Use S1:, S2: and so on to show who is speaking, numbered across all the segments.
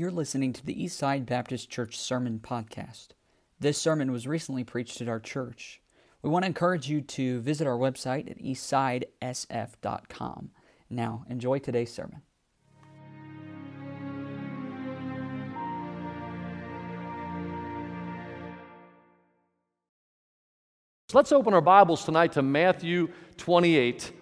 S1: You're listening to the Eastside Baptist Church Sermon Podcast. This sermon was recently preached at our church. We want to encourage you to visit our website at eastsidesf.com. Now, enjoy today's sermon.
S2: Let's open our Bibles tonight to Matthew 28.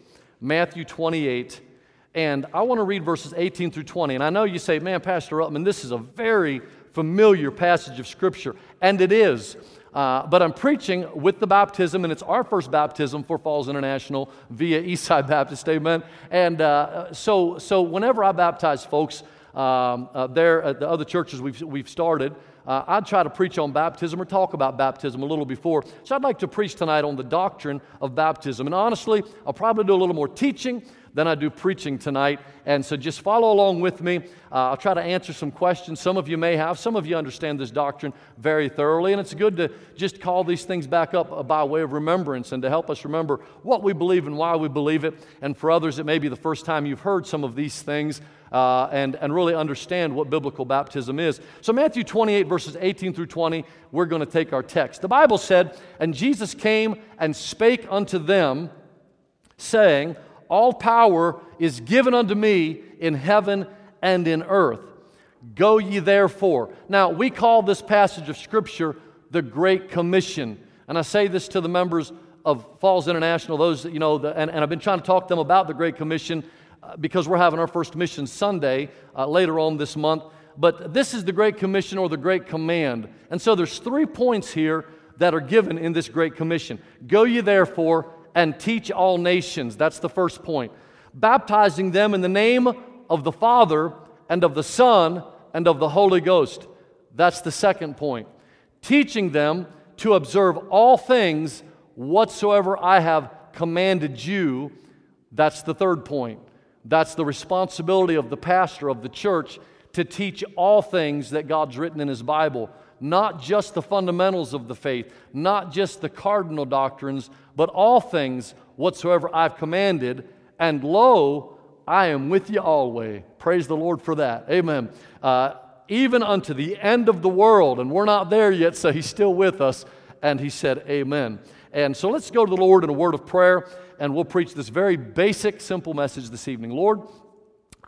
S2: Matthew 28. And I want to read verses 18 through 20. And I know you say, man, Pastor Upman, this is a very familiar passage of Scripture. And it is. Uh, but I'm preaching with the baptism, and it's our first baptism for Falls International via Eastside Baptist, amen. And uh, so, so whenever I baptize folks um, uh, there at the other churches we've, we've started, uh, I'd try to preach on baptism or talk about baptism a little before. So I'd like to preach tonight on the doctrine of baptism. And honestly, I'll probably do a little more teaching than I do preaching tonight. And so just follow along with me. Uh, I'll try to answer some questions some of you may have. Some of you understand this doctrine very thoroughly. And it's good to just call these things back up by way of remembrance and to help us remember what we believe and why we believe it. And for others, it may be the first time you've heard some of these things. Uh, and, and really understand what biblical baptism is. So, Matthew 28, verses 18 through 20, we're going to take our text. The Bible said, And Jesus came and spake unto them, saying, all power is given unto me in heaven and in earth. Go ye therefore. Now, we call this passage of Scripture the Great Commission. And I say this to the members of Falls International, those you know, the, and, and, I've been trying to talk to them about the Great Commission uh, because we're having our first mission Sunday uh, later on this month. But this is the Great Commission or the Great Command. And so there's three points here that are given in this Great Commission. Go ye therefore and teach all nations. That's the first point. Baptizing them in the name of the Father and of the Son and of the Holy Ghost. That's the second point. Teaching them to observe all things whatsoever I have commanded you. That's the third point. That's the responsibility of the pastor of the church to teach all things that God's written in His Bible not just the fundamentals of the faith, not just the cardinal doctrines, but all things whatsoever I've commanded. And lo, I am with you always. Praise the Lord for that. Amen. Uh, even unto the end of the world. And we're not there yet, so He's still with us. And He said, Amen. And so let's go to the Lord in a word of prayer, and we'll preach this very basic, simple message this evening. Lord,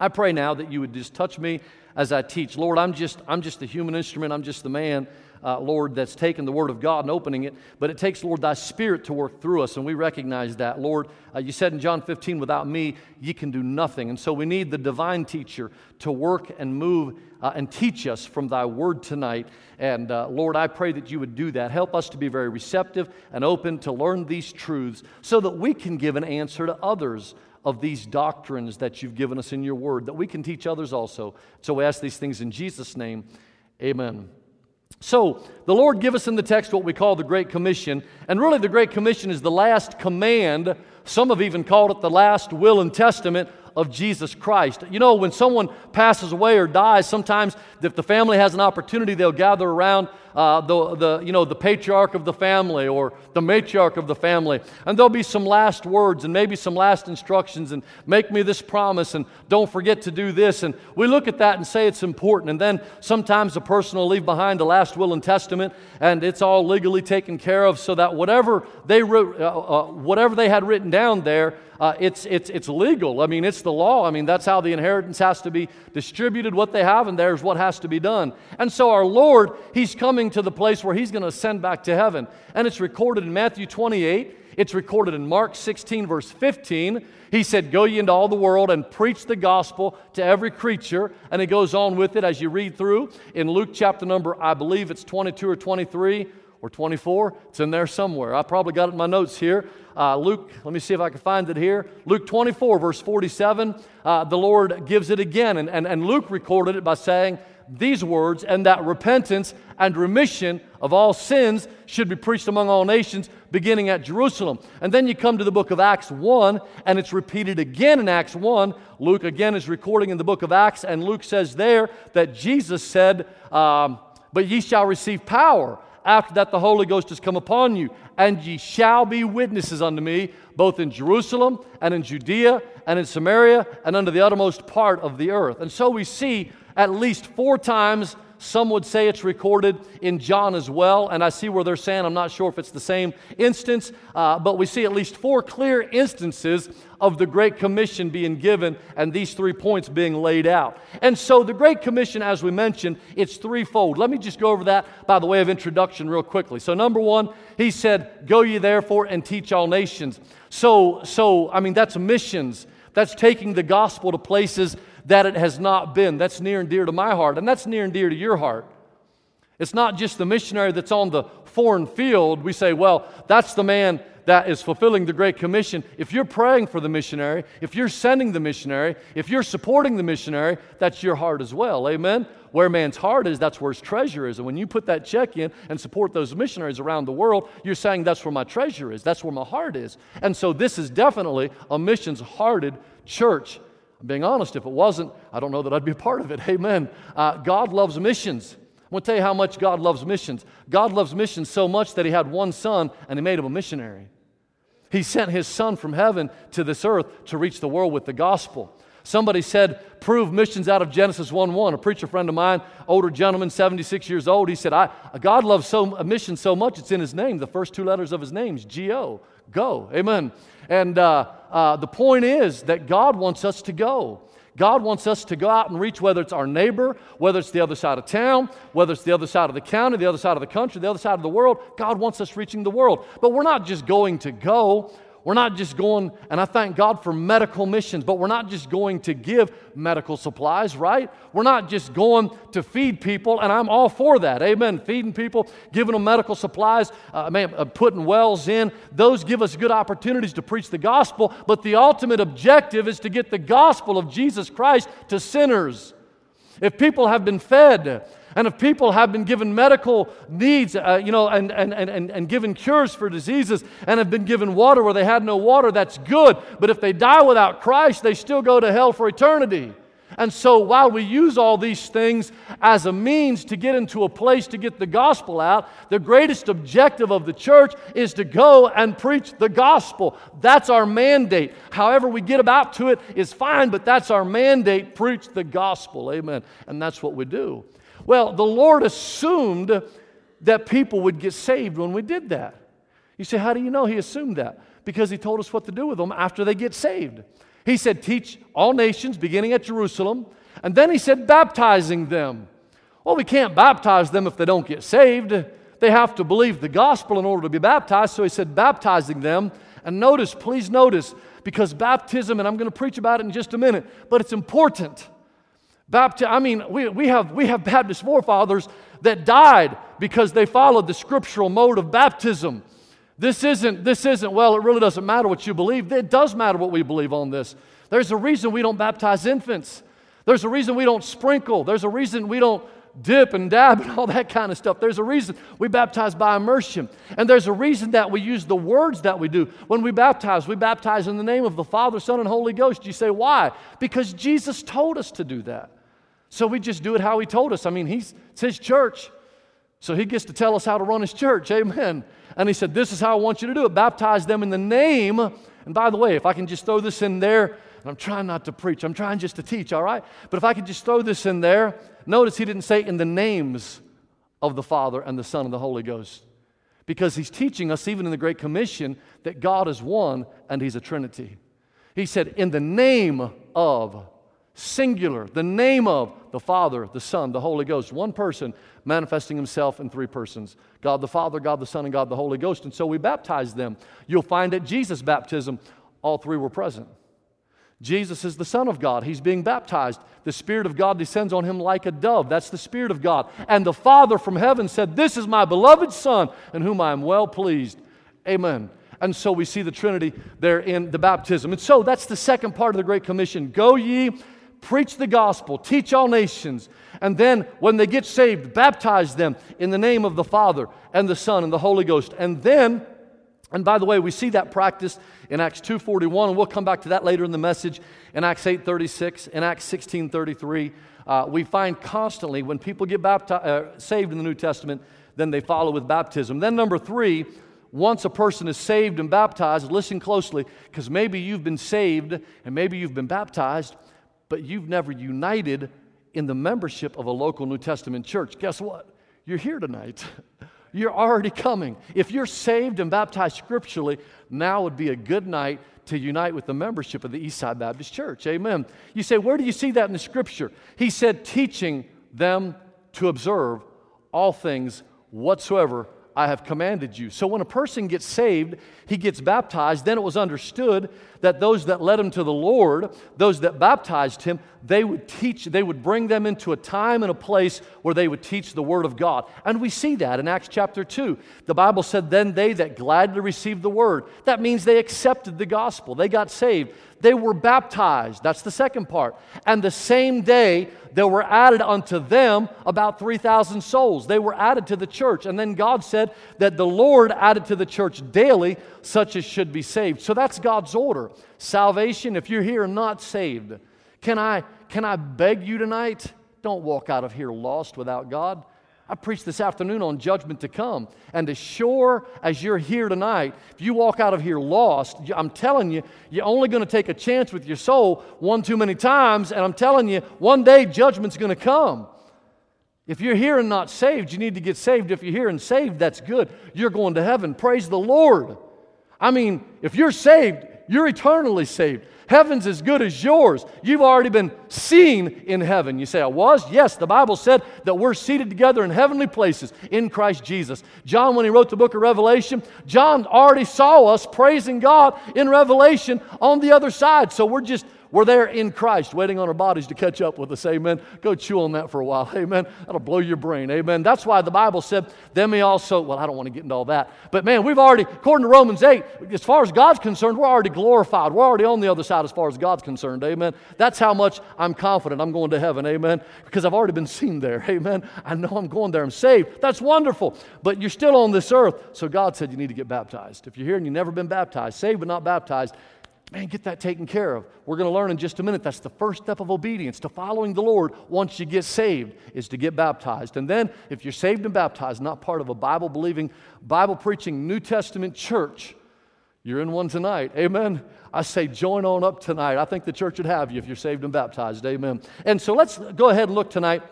S2: I pray now that you would just touch me as I teach. Lord, I'm just, I'm just a human instrument. I'm just the man, uh, Lord, that's taken the Word of God and opening it. But it takes, Lord, thy Spirit to work through us, and we recognize that. Lord, uh, you said in John 15, without me, ye can do nothing. And so we need the divine teacher to work and move uh, and teach us from thy Word tonight. And uh, Lord, I pray that you would do that. Help us to be very receptive and open to learn these truths so that we can give an answer to others of these doctrines that you've given us in your word that we can teach others also. So we ask these things in Jesus' name. Amen. So, the Lord give us in the text what we call the Great Commission. And really, the Great Commission is the last command. Some have even called it the last will and testament of Jesus Christ. You know, when someone passes away or dies, sometimes if the family has an opportunity, they'll gather around uh, the, the, you know, the patriarch of the family or the matriarch of the family. And there'll be some last words and maybe some last instructions and make me this promise and don't forget to do this. And we look at that and say it's important. And then sometimes a person will leave behind a last will and testament and it's all legally taken care of so that whatever they, wrote, uh, uh, whatever they had written down there, uh, it's, it's, it's legal. I mean, it's the law. I mean, that's how the inheritance has to be distributed, what they have, and there's what has to be done. And so our Lord, He's coming to the place where He's going to ascend back to heaven. And it's recorded in Matthew 28. It's recorded in Mark 16, verse 15. He said, Go ye into all the world and preach the gospel to every creature. And it goes on with it as you read through. In Luke chapter number, I believe it's 22 or 23 or 24. It's in there somewhere. I probably got it in my notes here. Uh, Luke, let me see if I can find it here. Luke 24, verse 47, uh, the Lord gives it again. And, and, and Luke recorded it by saying these words, and that repentance and remission of all sins should be preached among all nations, beginning at Jerusalem. And then you come to the book of Acts 1, and it's repeated again in Acts 1. Luke again is recording in the book of Acts, and Luke says there that Jesus said, um, But ye shall receive power after that the Holy Ghost has come upon you, and ye shall be witnesses unto me, both in Jerusalem and in Judea and in Samaria and unto the uttermost part of the earth. And so we see at least four times some would say it's recorded in John as well, and I see where they're saying, I'm not sure if it's the same instance, uh, but we see at least four clear instances of the Great Commission being given and these three points being laid out. And so the Great Commission, as we mentioned, it's threefold. Let me just go over that by the way of introduction real quickly. So, number one, he said, Go ye therefore and teach all nations. So, so I mean, that's missions. That's taking the gospel to places that it has not been. That's near and dear to my heart, and that's near and dear to your heart. It's not just the missionary that's on the foreign field. We say, well, that's the man that is fulfilling the Great Commission. If you're praying for the missionary, if you're sending the missionary, if you're supporting the missionary, that's your heart as well. Amen? Where man's heart is, that's where his treasure is. And when you put that check in and support those missionaries around the world, you're saying that's where my treasure is, that's where my heart is. And so this is definitely a missions hearted church. I'm being honest, if it wasn't, I don't know that I'd be a part of it. Amen. Uh, God loves missions. I'm going to tell you how much God loves missions. God loves missions so much that He had one son and He made him a missionary. He sent His son from heaven to this earth to reach the world with the gospel. Somebody said, prove missions out of Genesis 1 1. A preacher friend of mine, older gentleman, 76 years old, he said, I, God loves so, a mission so much, it's in his name. The first two letters of his name is G O. Go. Amen. And uh, uh, the point is that God wants us to go. God wants us to go out and reach whether it's our neighbor, whether it's the other side of town, whether it's the other side of the county, the other side of the country, the other side of the world. God wants us reaching the world. But we're not just going to go, we're not just going, and I thank God for medical missions, but we're not just going to give medical supplies, right? We're not just going to feed people, and I'm all for that. Amen. Feeding people, giving them medical supplies, uh, man, uh, putting wells in, those give us good opportunities to preach the gospel, but the ultimate objective is to get the gospel of Jesus Christ to sinners. If people have been fed, and if people have been given medical needs, uh, you know, and, and, and, and given cures for diseases and have been given water where they had no water, that's good. But if they die without Christ, they still go to hell for eternity. And so while we use all these things as a means to get into a place to get the gospel out, the greatest objective of the church is to go and preach the gospel. That's our mandate. However, we get about to it is fine, but that's our mandate preach the gospel. Amen. And that's what we do. Well, the Lord assumed that people would get saved when we did that. You say, How do you know He assumed that? Because He told us what to do with them after they get saved. He said, Teach all nations, beginning at Jerusalem. And then He said, Baptizing them. Well, we can't baptize them if they don't get saved. They have to believe the gospel in order to be baptized. So He said, Baptizing them. And notice, please notice, because baptism, and I'm going to preach about it in just a minute, but it's important. Bapti- I mean, we, we, have, we have Baptist forefathers that died because they followed the scriptural mode of baptism. This isn't, this isn't, well, it really doesn't matter what you believe. It does matter what we believe on this. There's a reason we don't baptize infants. There's a reason we don't sprinkle. There's a reason we don't dip and dab and all that kind of stuff. There's a reason we baptize by immersion. And there's a reason that we use the words that we do. When we baptize, we baptize in the name of the Father, Son, and Holy Ghost. You say, why? Because Jesus told us to do that. So we just do it how he told us. I mean, he's, it's his church. So he gets to tell us how to run his church. Amen. And he said, This is how I want you to do it. Baptize them in the name. And by the way, if I can just throw this in there, and I'm trying not to preach, I'm trying just to teach, all right? But if I could just throw this in there, notice he didn't say in the names of the Father and the Son and the Holy Ghost. Because he's teaching us, even in the Great Commission, that God is one and he's a Trinity. He said, in the name of singular, the name of the Father, the Son, the Holy Ghost, one person manifesting himself in three persons God the Father, God the Son, and God the Holy Ghost. And so we baptize them. You'll find at Jesus' baptism, all three were present. Jesus is the Son of God. He's being baptized. The Spirit of God descends on him like a dove. That's the Spirit of God. And the Father from heaven said, This is my beloved Son, in whom I am well pleased. Amen. And so we see the Trinity there in the baptism. And so that's the second part of the Great Commission Go ye preach the gospel, teach all nations, and then when they get saved, baptize them in the name of the Father and the Son and the Holy Ghost. And then, and by the way, we see that practice in Acts 2.41, and we'll come back to that later in the message, in Acts 8.36, in Acts 16.33. Uh, we find constantly when people get baptized, uh, saved in the New Testament, then they follow with baptism. Then number three, once a person is saved and baptized, listen closely, because maybe you've been saved and maybe you've been baptized, but you've never united in the membership of a local New Testament church, guess what? You're here tonight. You're already coming. If you're saved and baptized scripturally, now would be a good night to unite with the membership of the Eastside Baptist Church. Amen. You say, where do you see that in the scripture? He said, teaching them to observe all things whatsoever I have commanded you. So when a person gets saved, he gets baptized, then it was understood that those that led him to the Lord, those that baptized him, they would teach, they would bring them into a time and a place where they would teach the Word of God. And we see that in Acts chapter 2. The Bible said, Then they that gladly received the Word. That means they accepted the gospel, they got saved. They were baptized. That's the second part. And the same day, there were added unto them about 3,000 souls. They were added to the church. And then God said that the Lord added to the church daily such as should be saved. So that's God's order. Salvation, if you're here not saved, can I, can I beg you tonight? Don't walk out of here lost without God. I preached this afternoon on judgment to come. And as sure as you're here tonight, if you walk out of here lost, I'm telling you, you're only going to take a chance with your soul one too many times. And I'm telling you, one day judgment's going to come. If you're here and not saved, you need to get saved. If you're here and saved, that's good. You're going to heaven. Praise the Lord. I mean, if you're saved, you're eternally saved. Heaven's as good as yours. You've already been seen in heaven. You say, I was? Yes, the Bible said that we're seated together in heavenly places in Christ Jesus. John, when he wrote the book of Revelation, John already saw us praising God in Revelation on the other side. So we're just we're there in Christ, waiting on our bodies to catch up with us. Amen. Go chew on that for a while. Amen. That'll blow your brain. Amen. That's why the Bible said, then we also, well, I don't want to get into all that. But man, we've already, according to Romans 8, as far as God's concerned, we're already glorified. We're already on the other side as far as God's concerned. Amen. That's how much I'm confident I'm going to heaven. Amen. Because I've already been seen there. Amen. I know I'm going there. I'm saved. That's wonderful. But you're still on this earth. So God said you need to get baptized. If you're here and you've never been baptized, saved but not baptized, Man, get that taken care of. We're going to learn in just a minute. That's the first step of obedience to following the Lord once you get saved, is to get baptized. And then, if you're saved and baptized, not part of a Bible believing, Bible preaching New Testament church, you're in one tonight. Amen. I say, join on up tonight. I think the church would have you if you're saved and baptized. Amen. And so let's go ahead and look tonight,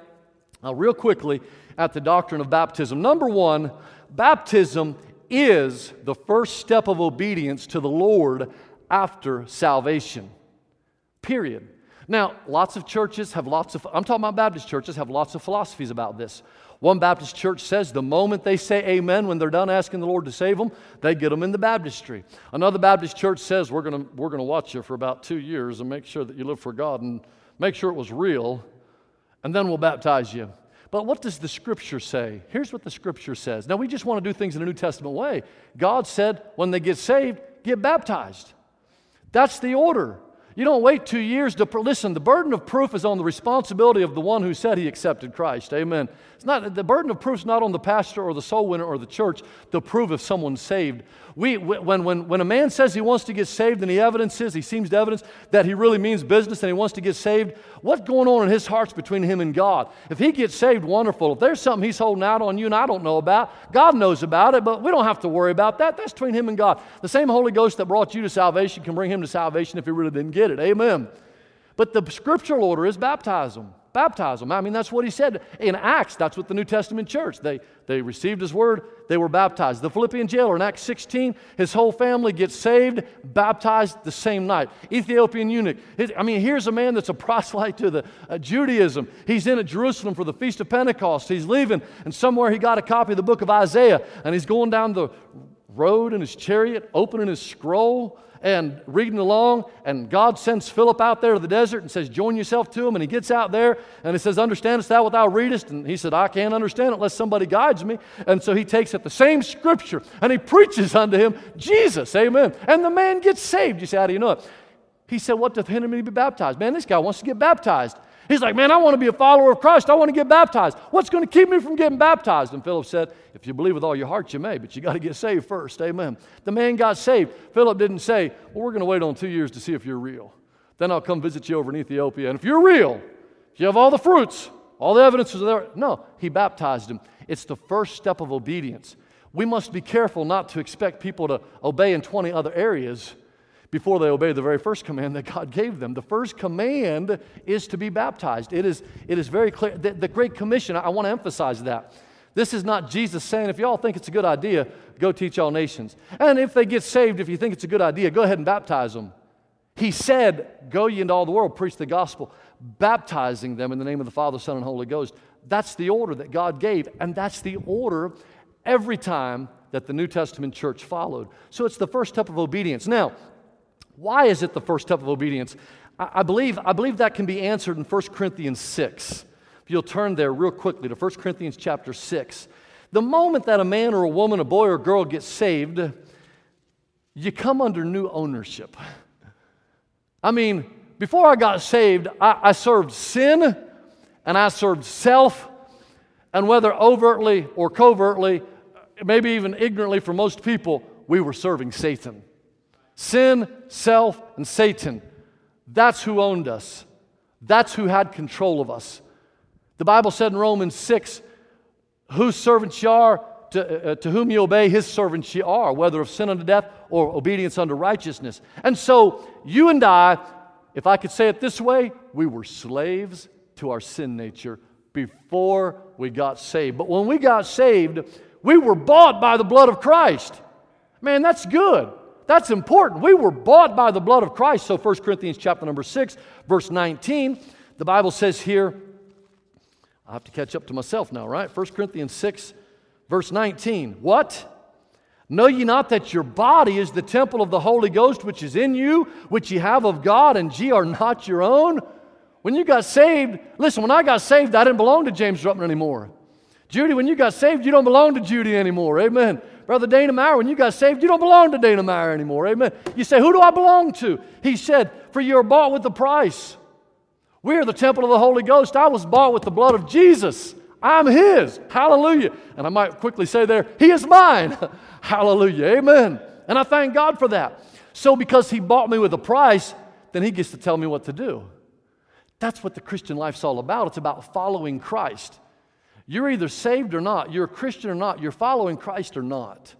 S2: uh, real quickly, at the doctrine of baptism. Number one, baptism is the first step of obedience to the Lord after salvation. Period. Now, lots of churches have lots of, I'm talking about Baptist churches, have lots of philosophies about this. One Baptist church says the moment they say amen when they're done asking the Lord to save them, they get them in the baptistry. Another Baptist church says we're gonna we're going to watch you for about two years and make sure that you live for God and make sure it was real, and then we'll baptize you. But what does the scripture say? Here's what the scripture says. Now, we just want to do things in a New Testament way. God said when they get saved, get baptized. That's the order. You don't wait two years to listen. The burden of proof is on the responsibility of the one who said he accepted Christ. Amen. It's not the burden of proof is not on the pastor or the soul winner or the church to prove if someone's saved. We, when, when, when a man says he wants to get saved and the evidence is, he seems to evidence that he really means business and he wants to get saved, what's going on in his heart's between him and God? If he gets saved, wonderful. If there's something he's holding out on you and I don't know about, God knows about it, but we don't have to worry about that. That's between him and God. The same Holy Ghost that brought you to salvation can bring him to salvation if he really didn't get it. Amen. But the scriptural order is baptism baptize them. I mean, that's what he said in Acts. That's what the New Testament church, they, they received his word, they were baptized. The Philippian jailer in Acts 16, his whole family gets saved, baptized the same night. Ethiopian eunuch. I mean, here's a man that's a proselyte to the uh, Judaism. He's in at Jerusalem for the Feast of Pentecost. He's leaving, and somewhere he got a copy of the book of Isaiah, and he's going down the road in his chariot, opening his scroll and reading along, and God sends Philip out there to the desert and says, Join yourself to him. And he gets out there and he says, Understandest thou what thou readest? And he said, I can't understand it unless somebody guides me. And so he takes it the same scripture and he preaches unto him Jesus. Amen. And the man gets saved. You say, How do you know it? He said, What doth hinder me to be baptized? Man, this guy wants to get baptized. He's like, Man, I want to be a follower of Christ. I want to get baptized. What's going to keep me from getting baptized? And Philip said, If you believe with all your heart, you may, but you got to get saved first. Amen. The man got saved. Philip didn't say, Well, we're going to wait on two years to see if you're real. Then I'll come visit you over in Ethiopia. And if you're real, if you have all the fruits, all the evidence is there. No, he baptized him. It's the first step of obedience. We must be careful not to expect people to obey in 20 other areas before they obey the very first command that God gave them. The first command is to be baptized. It is, it is very clear. The, the Great Commission, I want to emphasize that. This is not Jesus saying, if y'all think it's a good idea, go teach all nations. And if they get saved, if you think it's a good idea, go ahead and baptize them. He said, Go ye into all the world, preach the gospel, baptizing them in the name of the Father, Son, and Holy Ghost. That's the order that God gave, and that's the order every time that the New Testament church followed. So it's the first step of obedience. Now, why is it the first step of obedience? I, I believe, I believe that can be answered in 1 Corinthians 6. If you'll turn there real quickly to 1 Corinthians chapter 6. The moment that a man or a woman, a boy or a girl gets saved, you come under new ownership. I mean, before I got saved, I, I served sin and I served self, and whether overtly or covertly, maybe even ignorantly for most people, we were serving Satan. Sin, self, and Satan. That's who owned us. That's who had control of us. The Bible said in Romans 6 whose servants you are, to, uh, to whom you obey, his servants you are, whether of sin unto death or obedience unto righteousness. And so, you and I, if I could say it this way, we were slaves to our sin nature before we got saved. But when we got saved, we were bought by the blood of Christ. Man, that's good. That's important. We were bought by the blood of Christ. So 1 Corinthians chapter number 6, verse 19, the Bible says here, I have to catch up to myself now, right? 1 Corinthians 6, verse 19. What? Know ye not that your body is the temple of the Holy Ghost which is in you, which ye have of God, and ye are not your own? When you got saved, listen, when I got saved, I didn't belong to James Ruckman anymore. Judy, when you got saved, you don't belong to Judy anymore. Amen. Brother Dana Meyer, when you got saved, you don't belong to Dana Meyer anymore. Amen. You say, Who do I belong to? He said, For you are bought with the price. We are the temple of the Holy Ghost. I was bought with the blood of Jesus. I'm His. Hallelujah. And I might quickly say there, He is mine. Hallelujah. Amen. And I thank God for that. So, because He bought me with a price, then He gets to tell me what to do. That's what the Christian life's all about. It's about following Christ. You're either saved or not. You're a Christian or not. You're following Christ or not.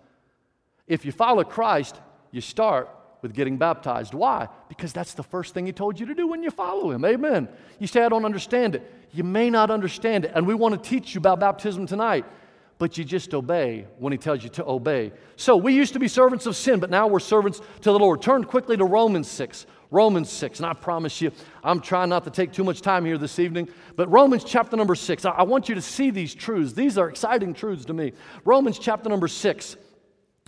S2: If you follow Christ, you start with getting baptized. Why? Because that's the first thing He told you to do when you follow Him. Amen. You say, I don't understand it. You may not understand it. And we want to teach you about baptism tonight, but you just obey when He tells you to obey. So we used to be servants of sin, but now we're servants to the Lord. Turn quickly to Romans 6. Romans 6. And I promise you, I'm trying not to take too much time here this evening, but Romans chapter number 6. I, I want you to see these truths. These are exciting truths to me. Romans chapter number 6.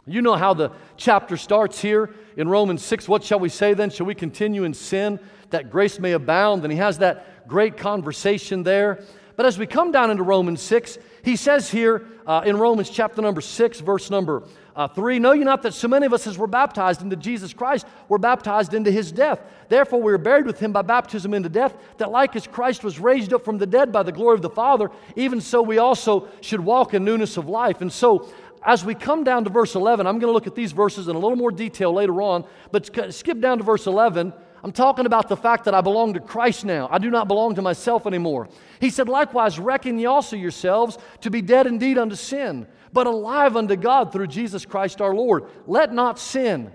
S2: You know how the chapter starts here in Romans 6. What shall we say then? Shall we continue in sin that grace may abound? And he has that great conversation there. But as we come down into Romans 6, he says here uh, in Romans chapter number 6, verse number uh, 3 Know you not that so many of us as were baptized into Jesus Christ were baptized into his death? Therefore, we are buried with him by baptism into death, that like as Christ was raised up from the dead by the glory of the Father, even so we also should walk in newness of life. And so, as we come down to verse 11, I'm going to look at these verses in a little more detail later on, but skip down to verse 11. I'm talking about the fact that I belong to Christ now. I do not belong to myself anymore. He said, Likewise, reckon ye also yourselves to be dead indeed unto sin, but alive unto God through Jesus Christ our Lord. Let not sin.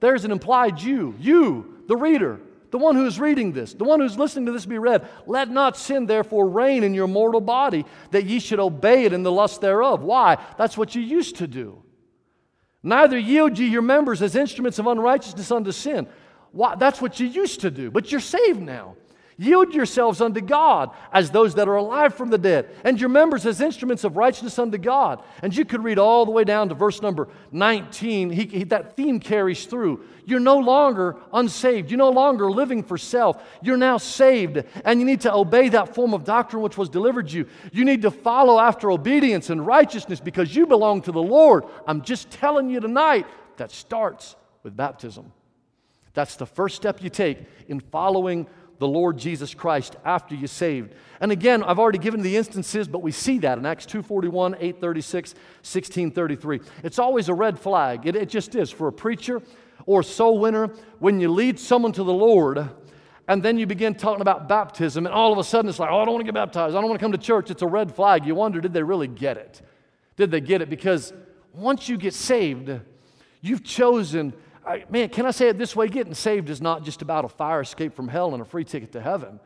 S2: There's an implied you, you, the reader, the one who is reading this, the one who's listening to this be read. Let not sin therefore reign in your mortal body, that ye should obey it in the lust thereof. Why? That's what you used to do. Neither yield ye your members as instruments of unrighteousness unto sin. Why? That's what you used to do, but you're saved now. Yield yourselves unto God as those that are alive from the dead, and your members as instruments of righteousness unto God. And you could read all the way down to verse number 19. He, he, that theme carries through. You're no longer unsaved. You're no longer living for self. You're now saved, and you need to obey that form of doctrine which was delivered you. You need to follow after obedience and righteousness because you belong to the Lord. I'm just telling you tonight that starts with baptism. That's the first step you take in following the Lord Jesus Christ after you're saved. And again, I've already given the instances, but we see that in Acts 2.41, 8.36, 16.33. It's always a red flag. It, it just is for a preacher or soul winner when you lead someone to the Lord and then you begin talking about baptism, and all of a sudden it's like, oh, I don't want to get baptized. I don't want to come to church. It's a red flag. You wonder, did they really get it? Did they get it? Because once you get saved, you've chosen I, man, can I say it this way? Getting saved is not just about a fire escape from hell and a free ticket to heaven.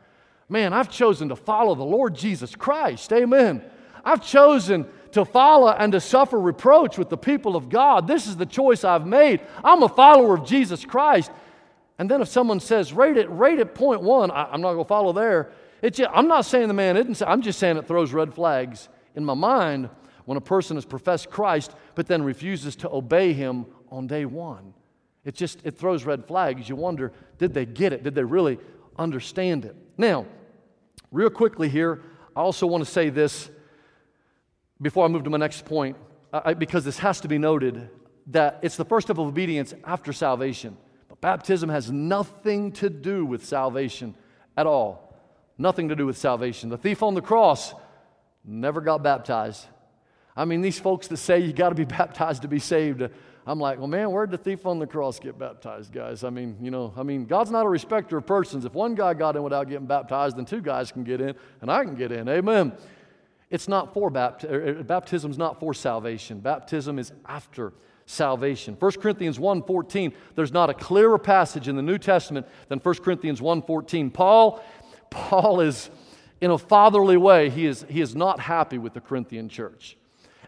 S2: Man, I've chosen to follow the Lord Jesus Christ. Amen. I've chosen to follow and to suffer reproach with the people of God. This is the choice I've made. I'm a follower of Jesus Christ. And then if someone says, rate it, rate it point one, I, am not going to follow there. It's I'm not saying the man isn't, I'm just saying it throws red flags in my mind when a person has professed Christ but then refuses to obey him on day one. It just, it throws red flags. You wonder, did they get it? Did they really understand it? Now, real quickly here, I also want to say this before I move to my next point, I, because this has to be noted that it's the first step of obedience after salvation. But baptism has nothing to do with salvation at all. Nothing to do with salvation. The thief on the cross never got baptized. I mean, these folks that say you got to be baptized to be saved, uh, I'm like, well, man, where'd the thief on the cross get baptized, guys? I mean, you know, I mean, God's not a respecter of persons. If one guy got in without getting baptized, then two guys can get in, and I can get in. Amen. It's not for baptism. Er, er, baptism is not for salvation. Baptism is after salvation. 1 Corinthians 1:14, there's not a clearer passage in the New Testament than 1 Corinthians 1:14. Paul, Paul is in a fatherly way, he is, he is not happy with the Corinthian church.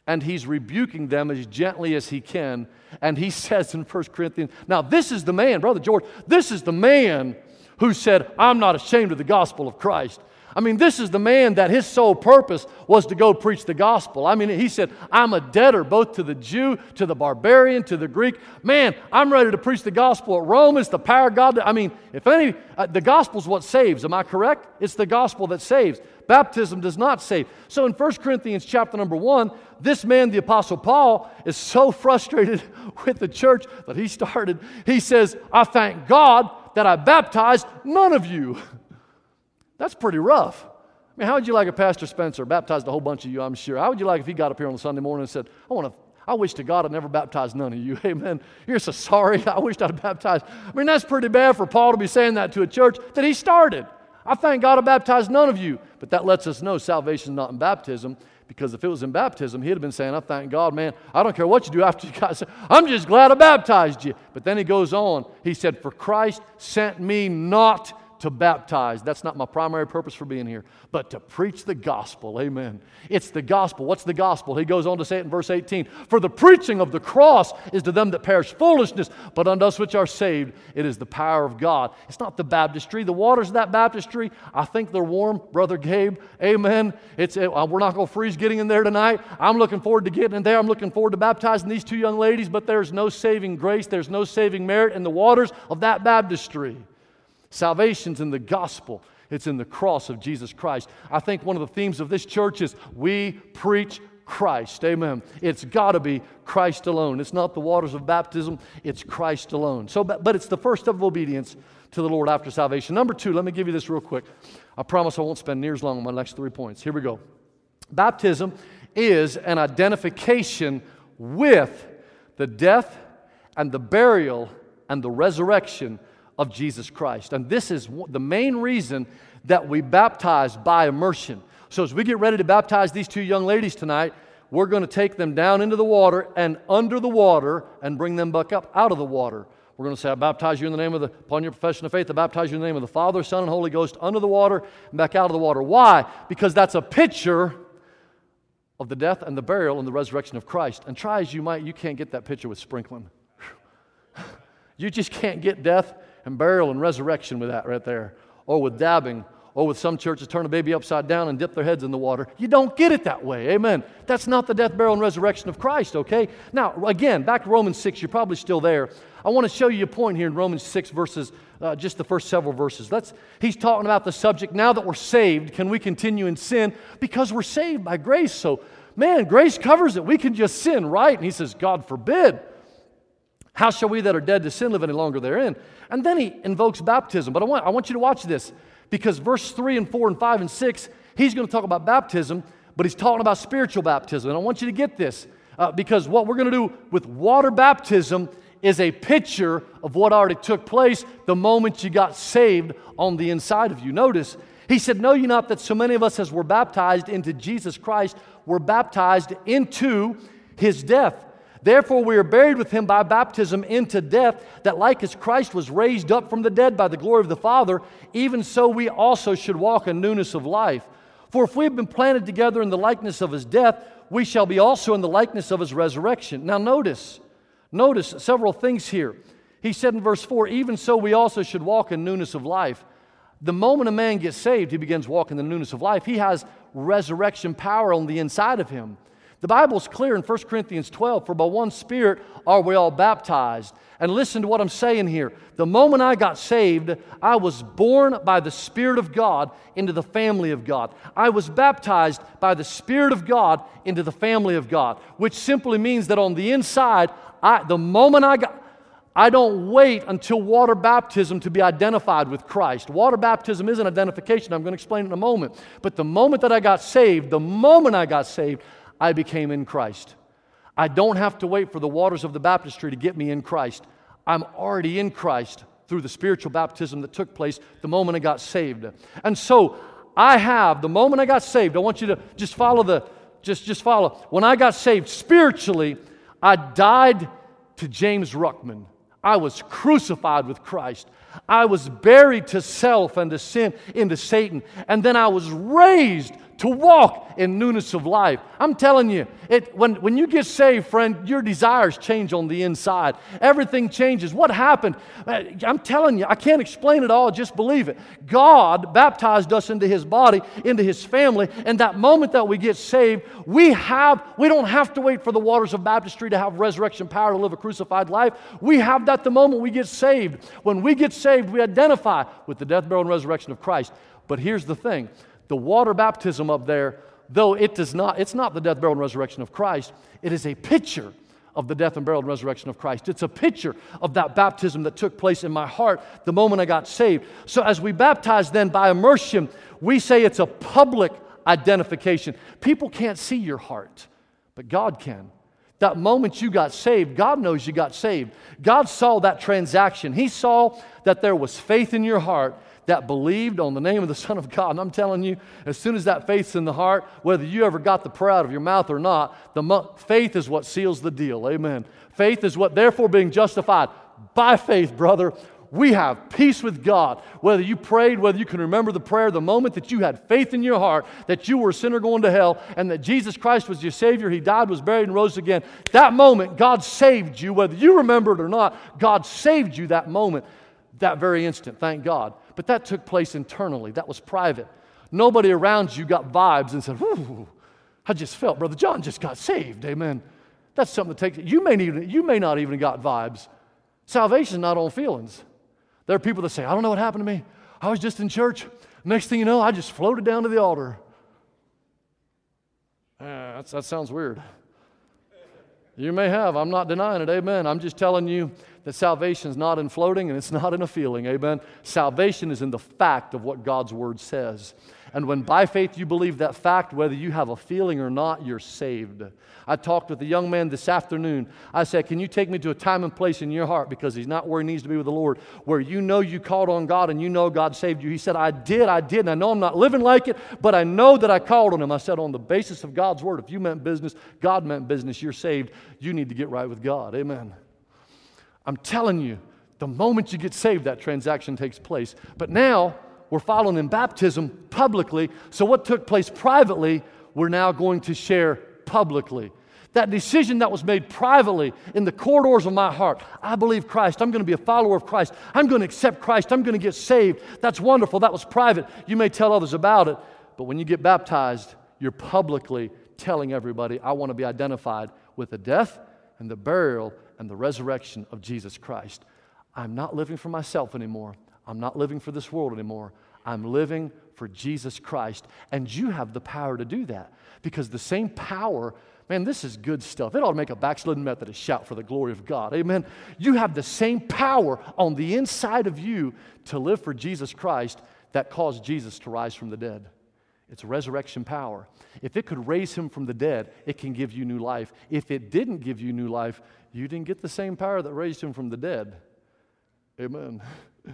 S2: And he's rebuking them as gently as he can. And he says in 1 Corinthians, now this is the man, Brother George, this is the man who said, I'm not ashamed of the gospel of Christ. I mean, this is the man that his sole purpose was to go preach the gospel. I mean, he said, I'm a debtor both to the Jew, to the barbarian, to the Greek. Man, I'm ready to preach the gospel at Rome. It's the power of God. I mean, if any, uh, the gospel is what saves. Am I correct? It's the gospel that saves. Baptism does not save. So in 1 Corinthians chapter number 1, this man, the Apostle Paul, is so frustrated with the church that he started, he says, I thank God that I baptized none of you. That's pretty rough. I mean, how would you like if Pastor Spencer baptized a whole bunch of you, I'm sure? How would you like if he got up here on a Sunday morning and said, I want to I wish to God I'd never baptized none of you. Amen. You're so sorry. I wished I'd baptized. I mean, that's pretty bad for Paul to be saying that to a church that he started. I thank God I baptized none of you. But that lets us know salvation is not in baptism because if it was in baptism, he'd have been saying, I thank God, man. I don't care what you do after you got saved. I'm just glad I baptized you. But then he goes on. He said, For Christ sent me not to baptize. That's not my primary purpose for being here, but to preach the gospel. Amen. It's the gospel. What's the gospel? He goes on to say it in verse 18 For the preaching of the cross is to them that perish foolishness, but unto us which are saved, it is the power of God. It's not the baptistry. The waters of that baptistry, I think they're warm, Brother Gabe. Amen. It's, it, uh, we're not going to freeze getting in there tonight. I'm looking forward to getting in there. I'm looking forward to baptizing these two young ladies, but there's no saving grace, there's no saving merit in the waters of that baptistry. Salvation's in the gospel. It's in the cross of Jesus Christ. I think one of the themes of this church is we preach Christ. Amen. It's got to be Christ alone. It's not the waters of baptism, it's Christ alone. So, but, but it's the first step of obedience to the Lord after salvation. Number two, let me give you this real quick. I promise I won't spend near as long on my next three points. Here we go. Baptism is an identification with the death and the burial and the resurrection of Jesus Christ. And this is the main reason that we baptize by immersion. So, as we get ready to baptize these two young ladies tonight, we're going to take them down into the water and under the water and bring them back up out of the water. We're going to say, I baptize you in the name of the, upon your profession of faith, I baptize you in the name of the Father, Son, and Holy Ghost under the water and back out of the water. Why? Because that's a picture of the death and the burial and the resurrection of Christ. And try as you might, you can't get that picture with sprinkling. you just can't get death and burial and resurrection with that right there, or with dabbing, or with some churches turn a baby upside down and dip their heads in the water. You don't get it that way. Amen. That's not the death, burial, and resurrection of Christ, okay? Now, again, back to Romans 6, you're probably still there. I want to show you a point here in Romans 6, verses, uh, just the first several verses. Let's, he's talking about the subject now that we're saved, can we continue in sin? Because we're saved by grace. So, man, grace covers it. We can just sin, right? And he says, God forbid. How shall we that are dead to sin live any longer therein? And then he invokes baptism. But I want, I want you to watch this because verse 3 and 4 and 5 and 6, he's going to talk about baptism, but he's talking about spiritual baptism. And I want you to get this uh, because what we're going to do with water baptism is a picture of what already took place the moment you got saved on the inside of you. Notice, he said, Know you not that so many of us as were baptized into Jesus Christ were baptized into his death? Therefore, we are buried with him by baptism into death, that like as Christ was raised up from the dead by the glory of the Father, even so we also should walk in newness of life. For if we have been planted together in the likeness of his death, we shall be also in the likeness of his resurrection. Now, notice, notice several things here. He said in verse 4, even so we also should walk in newness of life. The moment a man gets saved, he begins walking the newness of life. He has resurrection power on the inside of him. The Bible's clear in 1 Corinthians 12 for by one Spirit are we all baptized. And listen to what I'm saying here. The moment I got saved, I was born by the Spirit of God into the family of God. I was baptized by the Spirit of God into the family of God, which simply means that on the inside, I, the moment I got, I don't wait until water baptism to be identified with Christ. Water baptism is an identification. I'm going to explain in a moment. But the moment that I got saved, the moment I got saved, I became in Christ. I don't have to wait for the waters of the baptistry to get me in Christ. I'm already in Christ through the spiritual baptism that took place the moment I got saved. And so I have, the moment I got saved, I want you to just follow the, just, just follow. When I got saved spiritually, I died to James Ruckman. I was crucified with Christ. I was buried to self and to sin, into Satan. And then I was raised to walk in newness of life. I'm telling you, it, when, when you get saved, friend, your desires change on the inside. Everything changes. What happened? Uh, I'm telling you, I can't explain it all, just believe it. God baptized us into His body, into His family, and that moment that we get saved, we have, we don't have to wait for the waters of baptistry to have resurrection power to live a crucified life. We have that the moment we get saved. When we get saved, we identify with the death, burial, and resurrection of Christ. But here's the thing the water baptism up there, though it does not, it's not the death, burial, and resurrection of Christ, it is a picture of the death and burial and resurrection of Christ. It's a picture of that baptism that took place in my heart the moment I got saved. So as we baptize then by immersion, we say it's a public identification. People can't see your heart, but God can. That moment you got saved, God knows you got saved. God saw that transaction. He saw that there was faith in your heart that believed on the name of the Son of God. And I'm telling you, as soon as that faith's in the heart, whether you ever got the prayer out of your mouth or not, the mo- faith is what seals the deal. Amen. Faith is what, therefore, being justified by faith, brother, we have peace with God. Whether you prayed, whether you can remember the prayer, the moment that you had faith in your heart that you were a sinner going to hell and that Jesus Christ was your Savior, He died, was buried, and rose again, that moment, God saved you. Whether you remember it or not, God saved you that moment, that very instant. Thank God. But that took place internally, that was private. Nobody around you got vibes and said, Whoo, I just felt, Brother John just got saved. Amen. That's something that takes, you may, need, you may not even got vibes. Salvation is not on feelings. There are people that say, I don't know what happened to me. I was just in church. Next thing you know, I just floated down to the altar. Uh, that sounds weird. You may have. I'm not denying it. Amen. I'm just telling you that salvation is not in floating and it's not in a feeling. Amen. Salvation is in the fact of what God's word says. And when by faith you believe that fact, whether you have a feeling or not, you're saved. I talked with a young man this afternoon. I said, Can you take me to a time and place in your heart because he's not where he needs to be with the Lord, where you know you called on God and you know God saved you? He said, I did, I did, and I know I'm not living like it, but I know that I called on him. I said, On the basis of God's word, if you meant business, God meant business, you're saved. You need to get right with God. Amen. I'm telling you, the moment you get saved, that transaction takes place. But now, we're following in baptism publicly. So, what took place privately, we're now going to share publicly. That decision that was made privately in the corridors of my heart. I believe Christ. I'm going to be a follower of Christ. I'm going to accept Christ. I'm going to get saved. That's wonderful. That was private. You may tell others about it. But when you get baptized, you're publicly telling everybody, I want to be identified with the death and the burial and the resurrection of Jesus Christ. I'm not living for myself anymore. I'm not living for this world anymore. I'm living for Jesus Christ. And you have the power to do that because the same power, man, this is good stuff. It ought to make a backslidden Methodist shout for the glory of God. Amen. You have the same power on the inside of you to live for Jesus Christ that caused Jesus to rise from the dead. It's resurrection power. If it could raise him from the dead, it can give you new life. If it didn't give you new life, you didn't get the same power that raised him from the dead. Amen.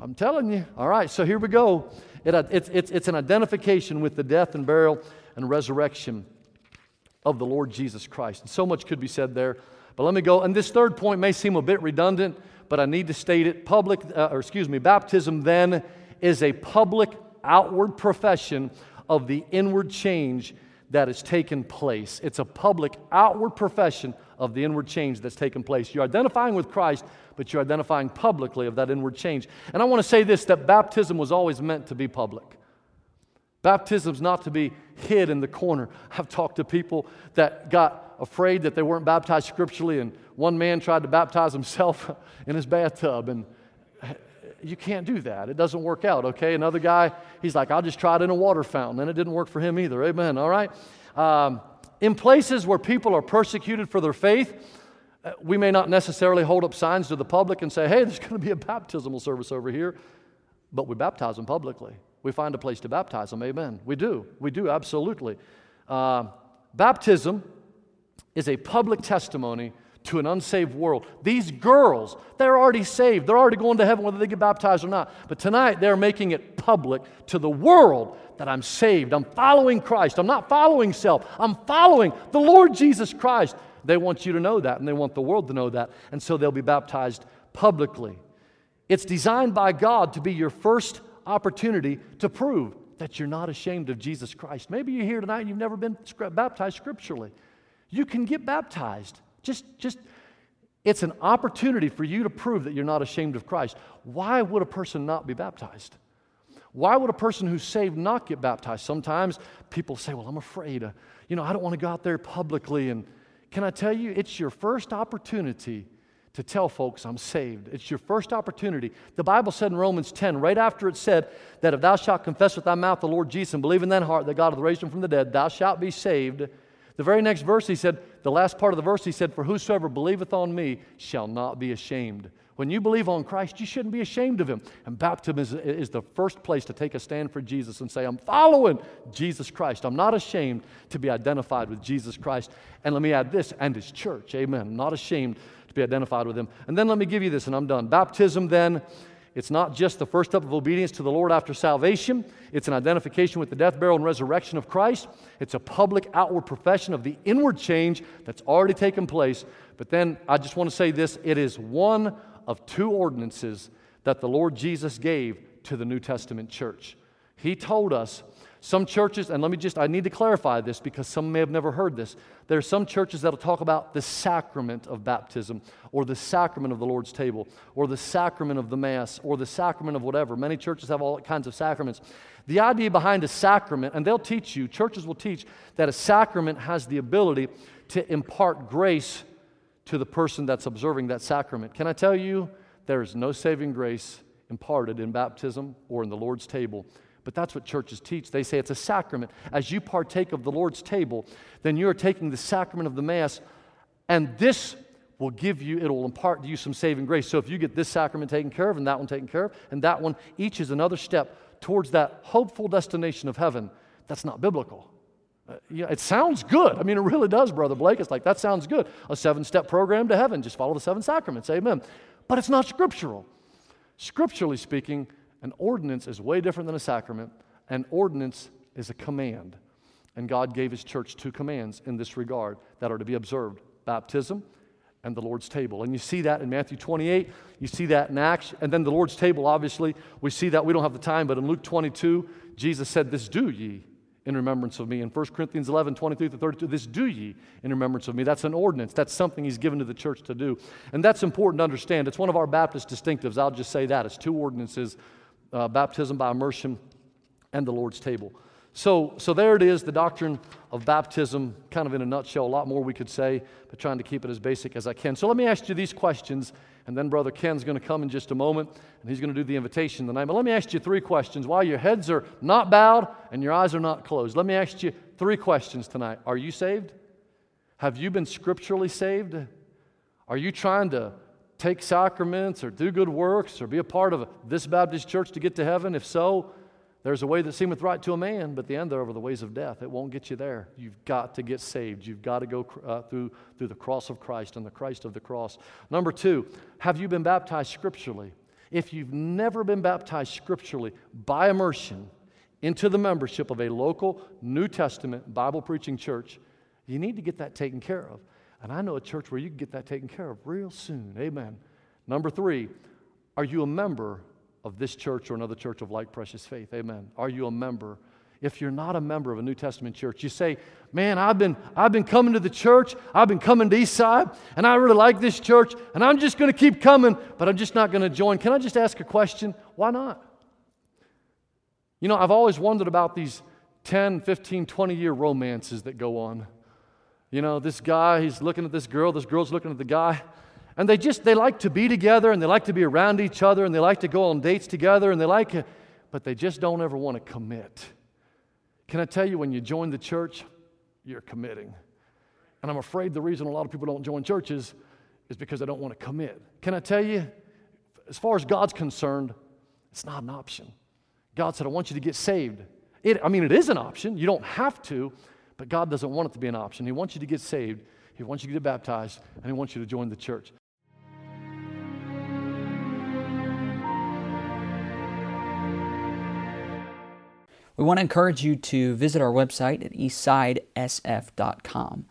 S2: I'm telling you. All right, so here we go. It, it's, it's, it's an identification with the death and burial and resurrection of the Lord Jesus Christ. And so much could be said there, But let me go, and this third point may seem a bit redundant, but I need to state it. Public, uh, or excuse me, baptism then is a public outward profession of the inward change that has taken place. It's a public outward profession of the inward change that's taken place. You're identifying with Christ, but you're identifying publicly of that inward change. And I want to say this that baptism was always meant to be public. Baptism's not to be hid in the corner. I've talked to people that got afraid that they weren't baptized scripturally, and one man tried to baptize himself in his bathtub, and you can't do that. It doesn't work out, okay? Another guy, he's like, I'll just try it in a water fountain, and it didn't work for him either. Amen, all right? Um, in places where people are persecuted for their faith, uh, we may not necessarily hold up signs to the public and say, hey, there's going to be a baptismal service over here, but we baptize them publicly. We find a place to baptize them. Amen. We do. We do, absolutely. Uh, baptism is a public testimony to an unsaved world. These girls, they're already saved. They're already going to heaven whether they get baptized or not. But tonight, they're making it public to the world that I'm saved. I'm following Christ. I'm not following self. I'm following the Lord Jesus Christ. They want you to know that, and they want the world to know that. And so they'll be baptized publicly. It's designed by God to be your first opportunity to prove that you're not ashamed of Jesus Christ. Maybe you're here tonight and you've never been baptized scripturally. You can get baptized. Just, just, it's an opportunity for you to prove that you're not ashamed of Christ. Why would a person not be baptized? Why would a person who's saved not get baptized? Sometimes people say, Well, I'm afraid. Uh, you know, I don't want to go out there publicly. And can I tell you, it's your first opportunity to tell folks I'm saved. It's your first opportunity. The Bible said in Romans 10, right after it said that if thou shalt confess with thy mouth the Lord Jesus and believe in thine heart that God hath raised him from the dead, thou shalt be saved. The very next verse he said, the last part of the verse he said, For whosoever believeth on me shall not be ashamed. When you believe on Christ, you shouldn't be ashamed of him. And baptism is, is the first place to take a stand for Jesus and say, I'm following Jesus Christ. I'm not ashamed to be identified with Jesus Christ. And let me add this, and his church. Amen. I'm not ashamed to be identified with him. And then let me give you this, and I'm done. Baptism then it's not just the first step of obedience to the Lord after salvation, it's an identification with the death, burial, and resurrection of Christ. It's a public outward profession of the inward change that's already taken place. But then I just want to say this it is one of two ordinances that the Lord Jesus gave to the New Testament church. He told us some churches, and let me just, I need to clarify this because some may have never heard this. There are some churches that'll talk about the sacrament of baptism, or the sacrament of the Lord's table, or the sacrament of the Mass, or the sacrament of whatever. Many churches have all kinds of sacraments. The idea behind a sacrament, and they'll teach you, churches will teach that a sacrament has the ability to impart grace to the person that's observing that sacrament. Can I tell you, there is no saving grace imparted in baptism or in the Lord's table but that's what churches teach. They say it's a sacrament. As you partake of the Lord's table, then you are taking the sacrament of the Mass, and this will give you, it'll impart to you some saving grace. So if you get this sacrament taken care of, and that one taken care of, and that one, each is another step towards that hopeful destination of heaven, that's not biblical. Uh, yeah, it sounds good. I mean, it really does, Brother Blake. It's like, that sounds good. A seven step program to heaven. Just follow the seven sacraments. Amen. But it's not scriptural. Scripturally speaking, an ordinance is way different than a sacrament. An ordinance is a command. And God gave His church two commands in this regard that are to be observed baptism and the Lord's table. And you see that in Matthew 28, you see that in Acts, and then the Lord's table, obviously, we see that. We don't have the time, but in Luke 22, Jesus said, This do ye in remembrance of me. In 1 Corinthians 11, 23 to 32, this do ye in remembrance of me. That's an ordinance. That's something he's given to the church to do. And that's important to understand. It's one of our Baptist distinctives. I'll just say that. It's two ordinances uh, baptism by immersion, and the Lord's table. So, so there it is, the doctrine of baptism, kind of in a nutshell. A lot more we could say, but trying to keep it as basic as I can. So let me ask you these questions, and then Brother Ken's going to come in just a moment, and he's going to do the invitation tonight. But let me ask you three questions while your heads are not bowed and your eyes are not closed. Let me ask you three questions tonight. Are you saved? Have you been scripturally saved? Are you trying to take sacraments or do good works or be a part of this Baptist church to get to heaven? If so, there's a way that seemeth right to a man, but the end thereof are the ways of death. It won't get you there. You've got to get saved. You've got to go uh, through, through the cross of Christ and the Christ of the cross. Number two, have you been baptized scripturally? If you've never been baptized scripturally by immersion into the membership of a local New Testament Bible preaching church, you need to get that taken care of. And I know a church where you can get that taken care of real soon. Amen. Number three, are you a member of this church or another church of like precious faith? Amen. Are you a member? If you're not a member of a New Testament church, you say, Man, I've been, I've been coming to the church, I've been coming to Eastside, and I really like this church, and I'm just going to keep coming, but I'm just not going to join. Can I just ask a question? Why not? You know, I've always wondered about these 10, 15, 20 year romances that go on. You know, this guy, he's looking at this girl, this girl's looking at the guy, and they just, they like to be together and they like to be around each other and they like to go on dates together and they like, it, but they just don't ever want to commit. Can I tell you, when you join the church, you're committing. And I'm afraid the reason a lot of people don't join churches is because they don't want to commit. Can I tell you, as far as God's concerned, it's not an option. God said, I want you to get saved. It, I mean, it is an option. You don't have to, but God doesn't want it to be an option. He wants you to get saved, He wants you to get baptized, and He wants you to join the church.
S1: We want to encourage you to visit our website at eastsidesf.com.